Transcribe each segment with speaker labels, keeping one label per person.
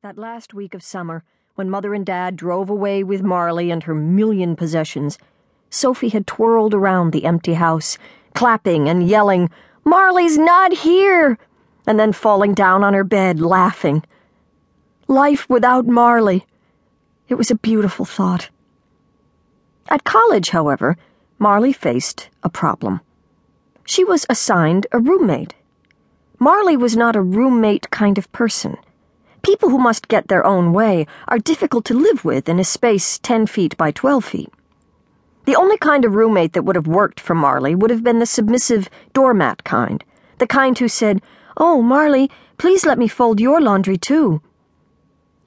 Speaker 1: That last week of summer, when Mother and Dad drove away with Marley and her million possessions, Sophie had twirled around the empty house, clapping and yelling, Marley's not here! And then falling down on her bed, laughing. Life without Marley. It was a beautiful thought. At college, however, Marley faced a problem. She was assigned a roommate. Marley was not a roommate kind of person. People who must get their own way are difficult to live with in a space 10 feet by 12 feet. The only kind of roommate that would have worked for Marley would have been the submissive doormat kind, the kind who said, Oh, Marley, please let me fold your laundry too.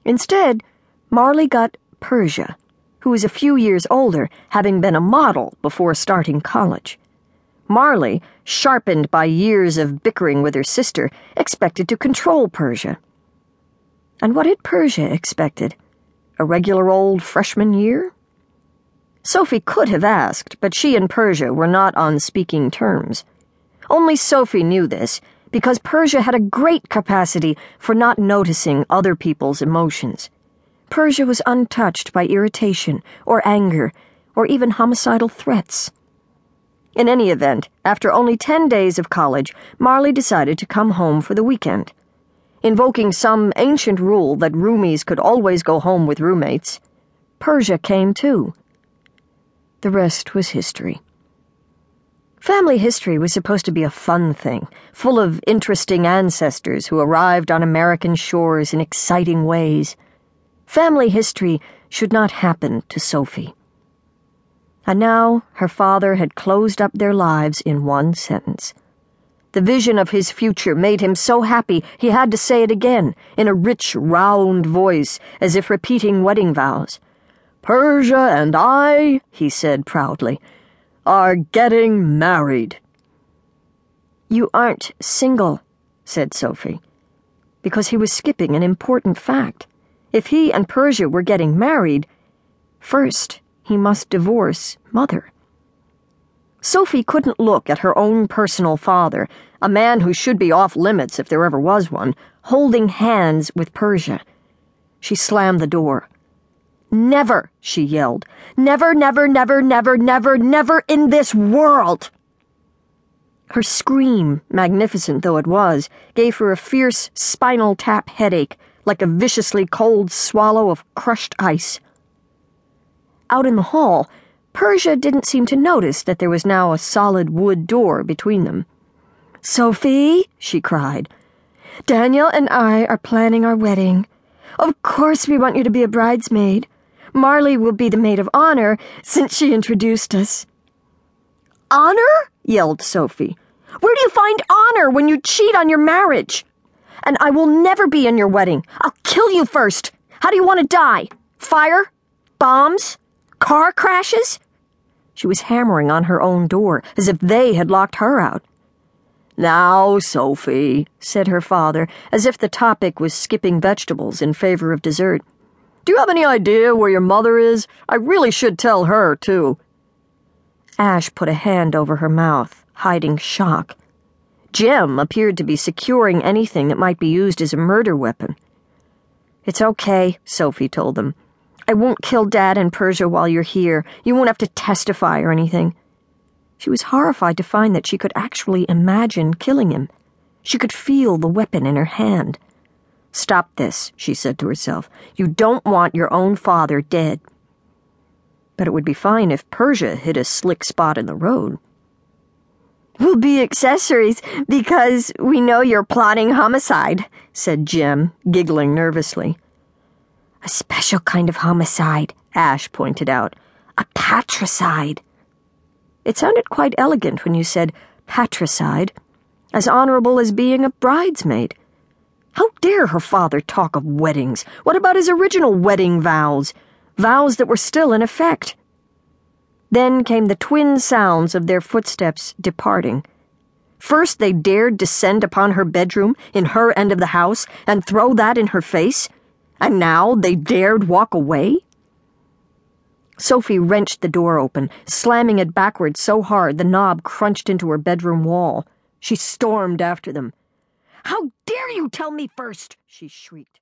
Speaker 1: Instead, Marley got Persia, who was a few years older, having been a model before starting college. Marley, sharpened by years of bickering with her sister, expected to control Persia. And what had Persia expected? A regular old freshman year? Sophie could have asked, but she and Persia were not on speaking terms. Only Sophie knew this, because Persia had a great capacity for not noticing other people's emotions. Persia was untouched by irritation or anger or even homicidal threats. In any event, after only 10 days of college, Marley decided to come home for the weekend invoking some ancient rule that roomies could always go home with roommates, Persia came too. The rest was history. Family history was supposed to be a fun thing, full of interesting ancestors who arrived on American shores in exciting ways. Family history should not happen to Sophie. And now her father had closed up their lives in one sentence. The vision of his future made him so happy he had to say it again, in a rich, round voice, as if repeating wedding vows. Persia and I, he said proudly, are getting married. You aren't single, said Sophie, because he was skipping an important fact. If he and Persia were getting married, first he must divorce Mother. Sophie couldn't look at her own personal father, a man who should be off limits if there ever was one, holding hands with Persia. She slammed the door. Never, she yelled. Never, never, never, never, never, never in this world! Her scream, magnificent though it was, gave her a fierce spinal tap headache, like a viciously cold swallow of crushed ice. Out in the hall, Persia didn't seem to notice that there was now a solid wood door between them. Sophie, she cried, Daniel and I are planning our wedding. Of course, we want you to be a bridesmaid. Marley will be the maid of honor since she introduced us. Honor? yelled Sophie. Where do you find honor when you cheat on your marriage? And I will never be in your wedding. I'll kill you first. How do you want to die? Fire? Bombs? Car crashes? She was hammering on her own door, as if they had locked her out. Now, Sophie, said her father, as if the topic was skipping vegetables in favor of dessert. Do you have any idea where your mother is? I really should tell her, too. Ash put a hand over her mouth, hiding shock. Jim appeared to be securing anything that might be used as a murder weapon. It's okay, Sophie told them. I won't kill Dad and Persia while you're here. You won't have to testify or anything. She was horrified to find that she could actually imagine killing him. She could feel the weapon in her hand. Stop this, she said to herself. You don't want your own father dead. But it would be fine if Persia hit a slick spot in the road. We'll be accessories because we know you're plotting homicide, said Jim, giggling nervously. A special kind of homicide, Ash pointed out. A patricide. It sounded quite elegant when you said patricide, as honorable as being a bridesmaid. How dare her father talk of weddings? What about his original wedding vows? Vows that were still in effect. Then came the twin sounds of their footsteps departing. First, they dared descend upon her bedroom in her end of the house and throw that in her face. And now they dared walk away? Sophie wrenched the door open, slamming it backward so hard the knob crunched into her bedroom wall. She stormed after them. How dare you tell me first? she shrieked.